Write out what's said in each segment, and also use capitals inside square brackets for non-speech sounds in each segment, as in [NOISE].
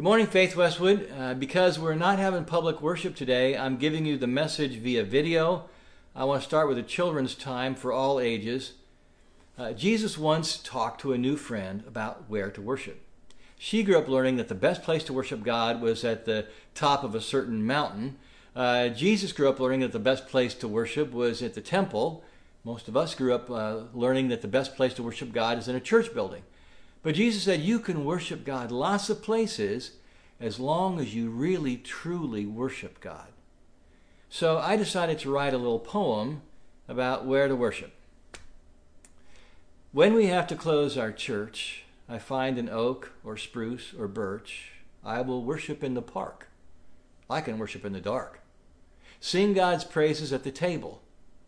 Good morning, Faith Westwood. Uh, because we're not having public worship today, I'm giving you the message via video. I want to start with a children's time for all ages. Uh, Jesus once talked to a new friend about where to worship. She grew up learning that the best place to worship God was at the top of a certain mountain. Uh, Jesus grew up learning that the best place to worship was at the temple. Most of us grew up uh, learning that the best place to worship God is in a church building. But Jesus said you can worship God lots of places as long as you really truly worship God. So I decided to write a little poem about where to worship. When we have to close our church, I find an oak or spruce or birch. I will worship in the park. I can worship in the dark. Sing God's praises at the table,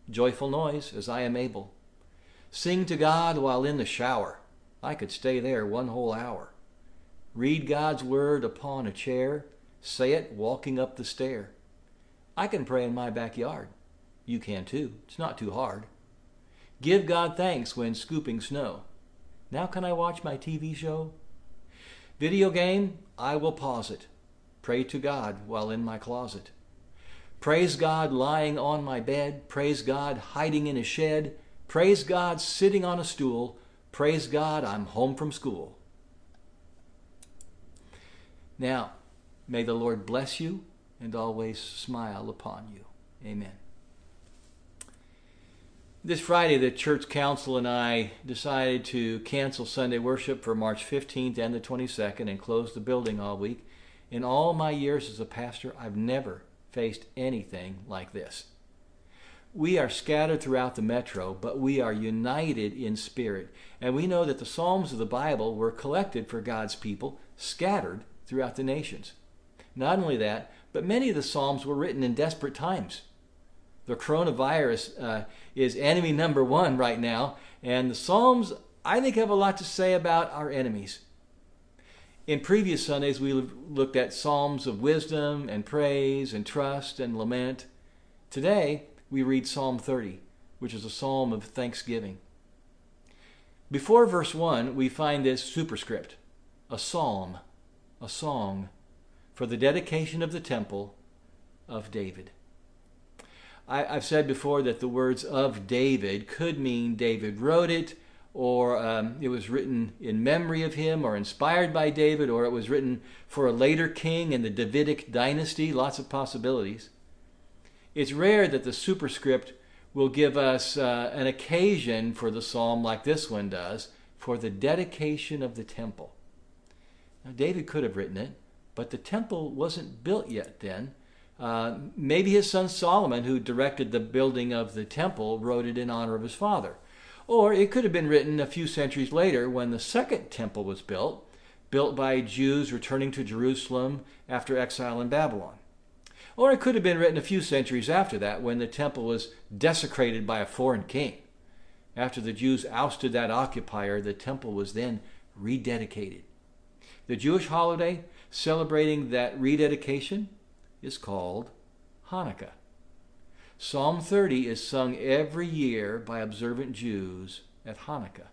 joyful noise as I am able. Sing to God while in the shower. I could stay there one whole hour. Read God's word upon a chair, say it walking up the stair. I can pray in my backyard. You can too. It's not too hard. Give God thanks when scooping snow. Now can I watch my TV show? Video game, I will pause it. Pray to God while in my closet. Praise God lying on my bed. Praise God hiding in a shed. Praise God sitting on a stool. Praise God, I'm home from school. Now, may the Lord bless you and always smile upon you. Amen. This Friday, the church council and I decided to cancel Sunday worship for March 15th and the 22nd and close the building all week. In all my years as a pastor, I've never faced anything like this. We are scattered throughout the metro, but we are united in spirit. And we know that the Psalms of the Bible were collected for God's people, scattered throughout the nations. Not only that, but many of the Psalms were written in desperate times. The coronavirus uh, is enemy number one right now, and the Psalms, I think, have a lot to say about our enemies. In previous Sundays, we looked at Psalms of wisdom and praise and trust and lament. Today, we read Psalm 30, which is a psalm of thanksgiving. Before verse 1, we find this superscript a psalm, a song for the dedication of the temple of David. I, have said before that the words of David could mean David wrote it, or um, it was written in memory of him, or inspired by David, or it was written for a later king in the Davidic dynasty. Lots of possibilities. It's rare that the superscript will give us uh, an occasion for the psalm like this one does for the dedication of the temple. Now, David could have written it, but the temple wasn't built yet then. Uh, maybe his son Solomon, who directed the building of the temple, wrote it in honor of his father. Or it could have been written a few centuries later when the second temple was built, built by Jews returning to Jerusalem after exile in Babylon. Or it could have been written a few centuries after that when the temple was desecrated by a foreign king. After the Jews ousted that occupier, the temple was then rededicated. The Jewish holiday celebrating that rededication is called Hanukkah. Psalm 30 is sung every year by observant Jews at Hanukkah.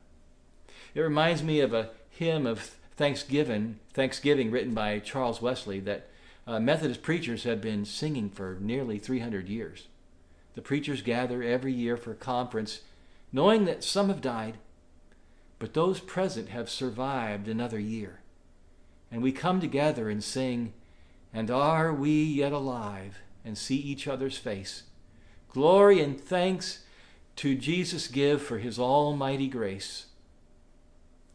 It reminds me of a hymn of thanksgiving, thanksgiving written by Charles Wesley that uh, Methodist preachers have been singing for nearly 300 years. The preachers gather every year for a conference, knowing that some have died, but those present have survived another year. And we come together and sing, And are we yet alive, and see each other's face? Glory and thanks to Jesus give for his almighty grace.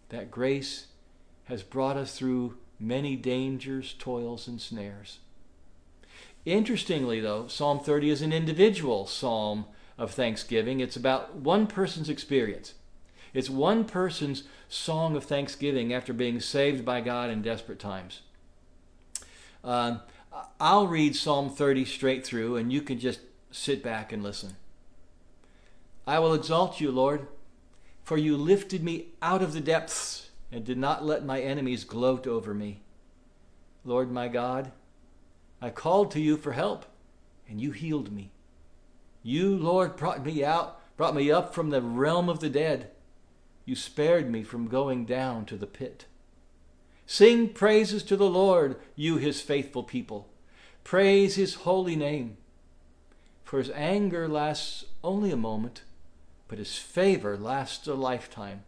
That grace has brought us through many dangers, toils, and snares. Interestingly, though, Psalm 30 is an individual psalm of thanksgiving. It's about one person's experience. It's one person's song of thanksgiving after being saved by God in desperate times. Uh, I'll read Psalm 30 straight through, and you can just sit back and listen. I will exalt you, Lord, for you lifted me out of the depths and did not let my enemies gloat over me. Lord my God, I called to you for help, and you healed me. You, Lord, brought me out, brought me up from the realm of the dead. You spared me from going down to the pit. Sing praises to the Lord, you his faithful people. Praise his holy name. For his anger lasts only a moment, but his favor lasts a lifetime.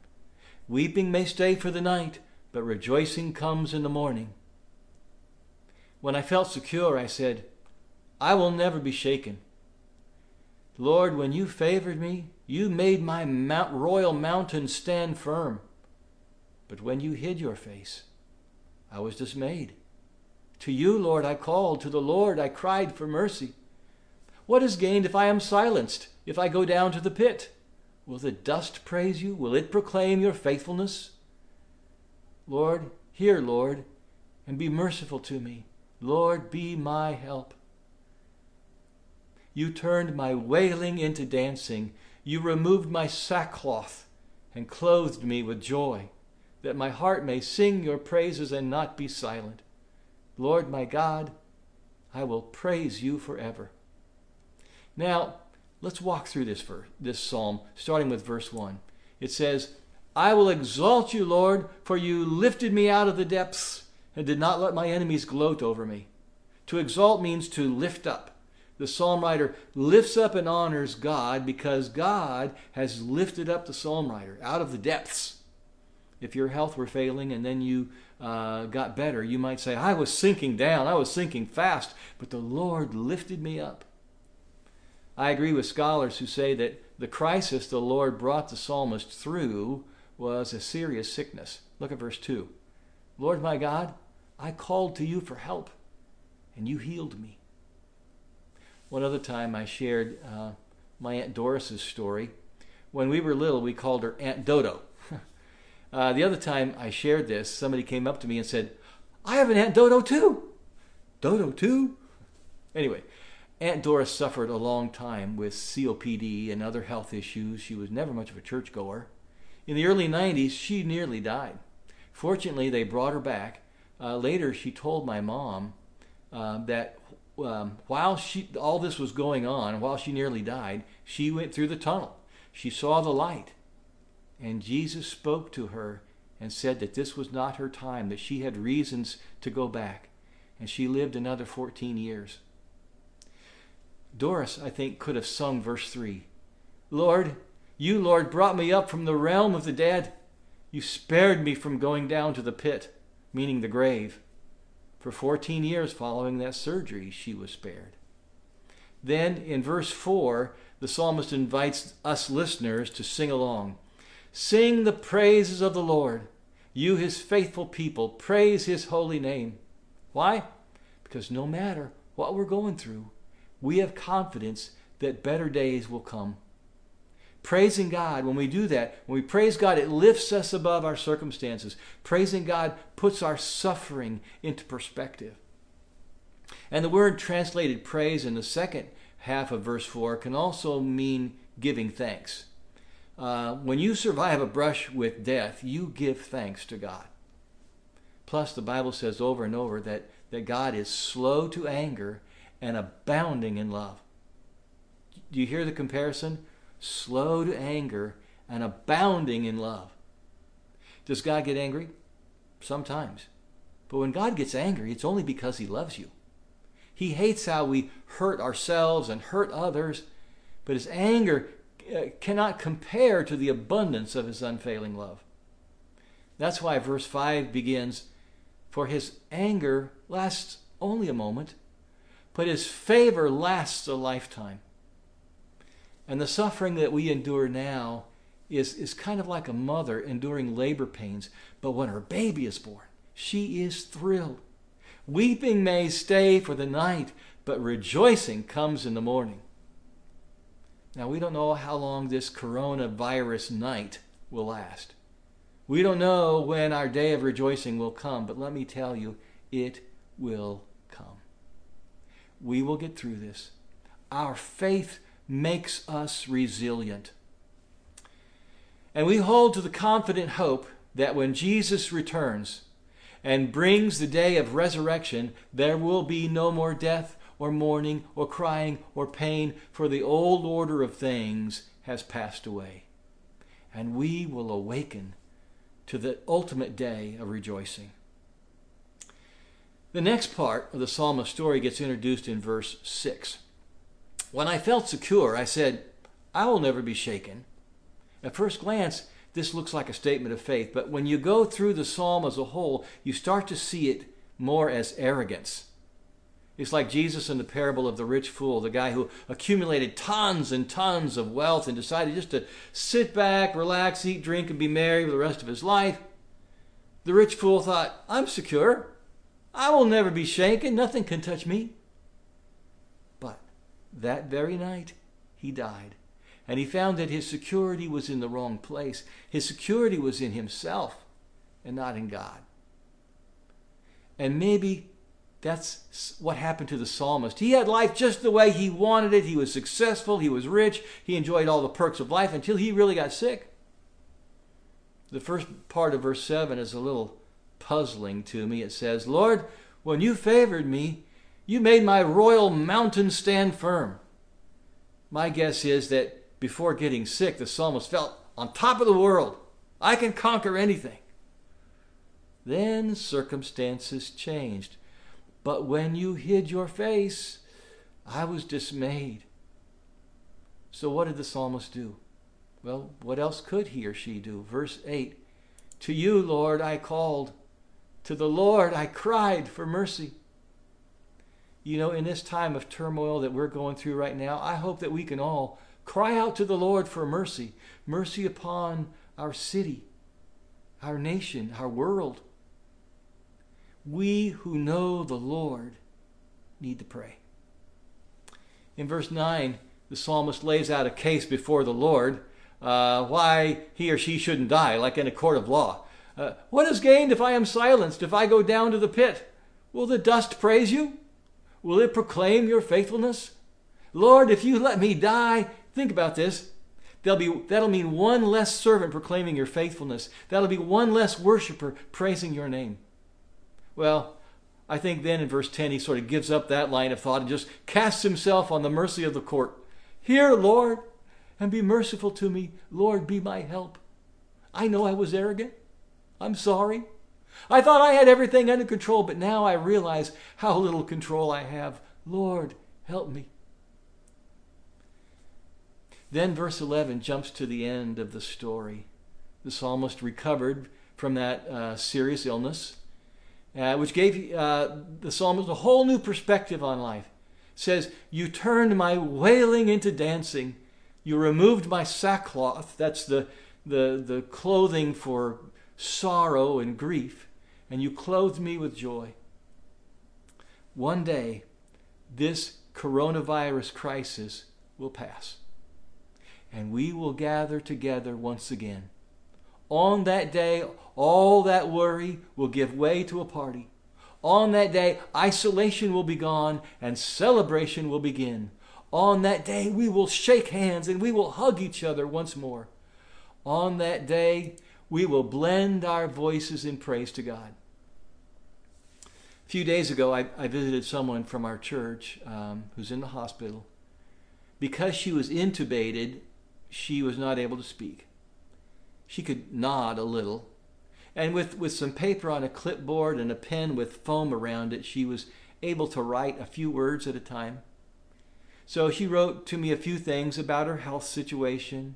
Weeping may stay for the night, but rejoicing comes in the morning. When I felt secure, I said, I will never be shaken. Lord, when you favored me, you made my mount, royal mountain stand firm. But when you hid your face, I was dismayed. To you, Lord, I called. To the Lord I cried for mercy. What is gained if I am silenced, if I go down to the pit? Will the dust praise you? Will it proclaim your faithfulness? Lord, hear, Lord, and be merciful to me. Lord, be my help. You turned my wailing into dancing. You removed my sackcloth and clothed me with joy, that my heart may sing your praises and not be silent. Lord my God, I will praise you forever. Now, let's walk through this, verse, this psalm, starting with verse 1. It says, I will exalt you, Lord, for you lifted me out of the depths and did not let my enemies gloat over me. To exalt means to lift up the psalm writer lifts up and honors God because God has lifted up the psalm writer out of the depths. If your health were failing and then you uh, got better, you might say, I was sinking down, I was sinking fast, but the Lord lifted me up. I agree with scholars who say that the crisis the Lord brought the psalmist through was a serious sickness. Look at verse 2. Lord my God, I called to you for help, and you healed me. One other time I shared uh, my Aunt Doris's story. When we were little, we called her Aunt Dodo. [LAUGHS] uh, the other time I shared this, somebody came up to me and said, I have an Aunt Dodo too. Dodo too? Anyway, Aunt Doris suffered a long time with COPD and other health issues. She was never much of a churchgoer. In the early 90s, she nearly died. Fortunately, they brought her back. Uh, later, she told my mom uh, that um, while she all this was going on, while she nearly died, she went through the tunnel. She saw the light, and Jesus spoke to her and said that this was not her time, that she had reasons to go back, and she lived another 14 years. Doris, I think, could have sung verse 3 Lord, you, Lord, brought me up from the realm of the dead. You spared me from going down to the pit, meaning the grave. For 14 years following that surgery, she was spared. Then in verse 4, the psalmist invites us listeners to sing along. Sing the praises of the Lord. You, his faithful people, praise his holy name. Why? Because no matter what we're going through, we have confidence that better days will come. Praising God, when we do that, when we praise God, it lifts us above our circumstances. Praising God puts our suffering into perspective. And the word translated praise in the second half of verse 4 can also mean giving thanks. Uh, when you survive a brush with death, you give thanks to God. Plus, the Bible says over and over that, that God is slow to anger and abounding in love. Do you hear the comparison? slow to anger, and abounding in love. Does God get angry? Sometimes. But when God gets angry, it's only because He loves you. He hates how we hurt ourselves and hurt others, but His anger uh, cannot compare to the abundance of His unfailing love. That's why verse 5 begins For His anger lasts only a moment, but His favor lasts a lifetime. And the suffering that we endure now is, is kind of like a mother enduring labor pains, but when her baby is born, she is thrilled. Weeping may stay for the night, but rejoicing comes in the morning. Now, we don't know how long this coronavirus night will last. We don't know when our day of rejoicing will come, but let me tell you, it will. We will get through this. Our faith makes us resilient. And we hold to the confident hope that when Jesus returns and brings the day of resurrection, there will be no more death or mourning or crying or pain, for the old order of things has passed away. And we will awaken to the ultimate day of rejoicing. The next part of the psalmist's story gets introduced in verse 6. When I felt secure, I said, I will never be shaken. At first glance, this looks like a statement of faith, but when you go through the psalm as a whole, you start to see it more as arrogance. It's like Jesus in the parable of the rich fool, the guy who accumulated tons and tons of wealth and decided just to sit back, relax, eat, drink, and be merry for the rest of his life. The rich fool thought, I'm secure. I will never be shaken. Nothing can touch me. But that very night, he died. And he found that his security was in the wrong place. His security was in himself and not in God. And maybe that's what happened to the psalmist. He had life just the way he wanted it. He was successful, he was rich, he enjoyed all the perks of life until he really got sick. The first part of verse 7 is a little puzzling to me. It says, Lord, when you favored me, you made my royal mountain stand firm. My guess is that before getting sick, the psalmist felt on top of the world. I can conquer anything. Then circumstances changed. But when you hid your face, I was dismayed. So, what did the psalmist do? Well, what else could he or she do? Verse 8 To you, Lord, I called. To the Lord I cried for mercy. You know, in this time of turmoil that we're going through right now, I hope that we can all cry out to the Lord for mercy mercy upon our city, our nation, our world we who know the Lord need to pray. In verse 9, the psalmist lays out a case before the Lord uh, why he or she shouldn't die, like in a court of law. Uh, what is gained if I am silenced, if I go down to the pit? Will the dust praise you? Will it proclaim your faithfulness? Lord, if you let me die, think about this. There'll be, that'll mean one less servant proclaiming your faithfulness. That'll be one less worshiper praising your name. Well, I think then in verse 10 he sort of gives up that line of thought and just casts himself on the mercy of the court. Hear, Lord, and be merciful to me. Lord, be my help. I know I was arrogant. I'm sorry. I thought I had everything under control, but now I realize how little control I have. Lord, help me. Then verse 11 jumps to the end of the story. The psalmist recovered from that uh, serious illness uh, which gave uh, the psalmist a whole new perspective on life. It says, You turned my wailing into dancing. You removed my sackcloth, that's the, the, the clothing for sorrow and grief, and you clothed me with joy. One day, this coronavirus crisis will pass, and we will gather together once again on that day, all that worry will give way to a party. On that day, isolation will be gone and celebration will begin. On that day, we will shake hands and we will hug each other once more. On that day, we will blend our voices in praise to God. A few days ago, I, I visited someone from our church um, who's in the hospital. Because she was intubated, she was not able to speak. She could nod a little. And with, with some paper on a clipboard and a pen with foam around it, she was able to write a few words at a time. So she wrote to me a few things about her health situation.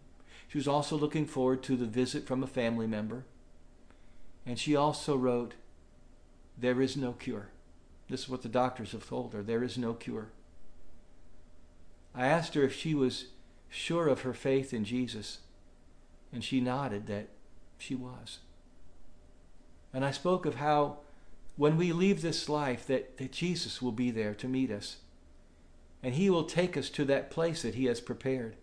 She was also looking forward to the visit from a family member. And she also wrote, There is no cure. This is what the doctors have told her. There is no cure. I asked her if she was sure of her faith in Jesus. And she nodded that she was. And I spoke of how when we leave this life that, that Jesus will be there to meet us. And he will take us to that place that he has prepared.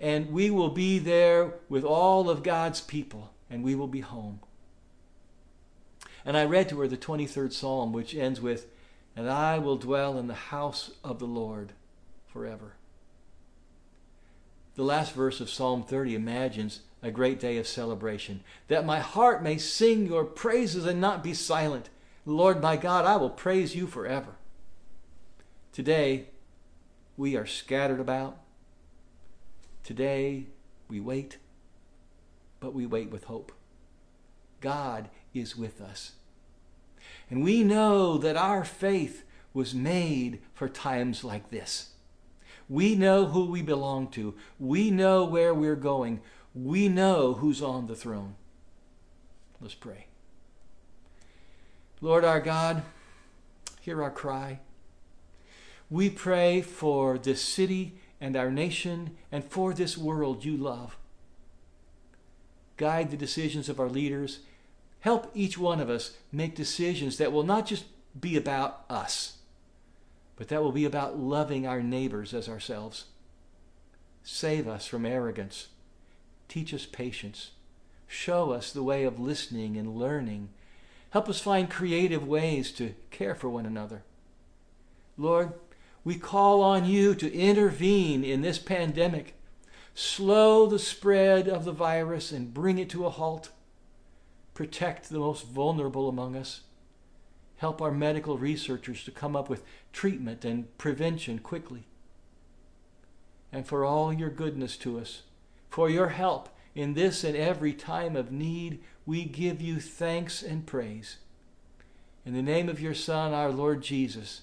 And we will be there with all of God's people, and we will be home. And I read to her the 23rd Psalm, which ends with, And I will dwell in the house of the Lord forever. The last verse of Psalm 30 imagines a great day of celebration, that my heart may sing your praises and not be silent. Lord my God, I will praise you forever. Today, we are scattered about. Today, we wait, but we wait with hope. God is with us. And we know that our faith was made for times like this. We know who we belong to. We know where we're going. We know who's on the throne. Let's pray. Lord our God, hear our cry. We pray for this city and our nation and for this world you love. Guide the decisions of our leaders. Help each one of us make decisions that will not just be about us, but that will be about loving our neighbors as ourselves. Save us from arrogance. Teach us patience. Show us the way of listening and learning. Help us find creative ways to care for one another. Lord, we call on you to intervene in this pandemic, slow the spread of the virus and bring it to a halt. Protect the most vulnerable among us. Help our medical researchers to come up with treatment and prevention quickly. And for all your goodness to us, for your help in this and every time of need, we give you thanks and praise. In the name of your Son, our Lord Jesus,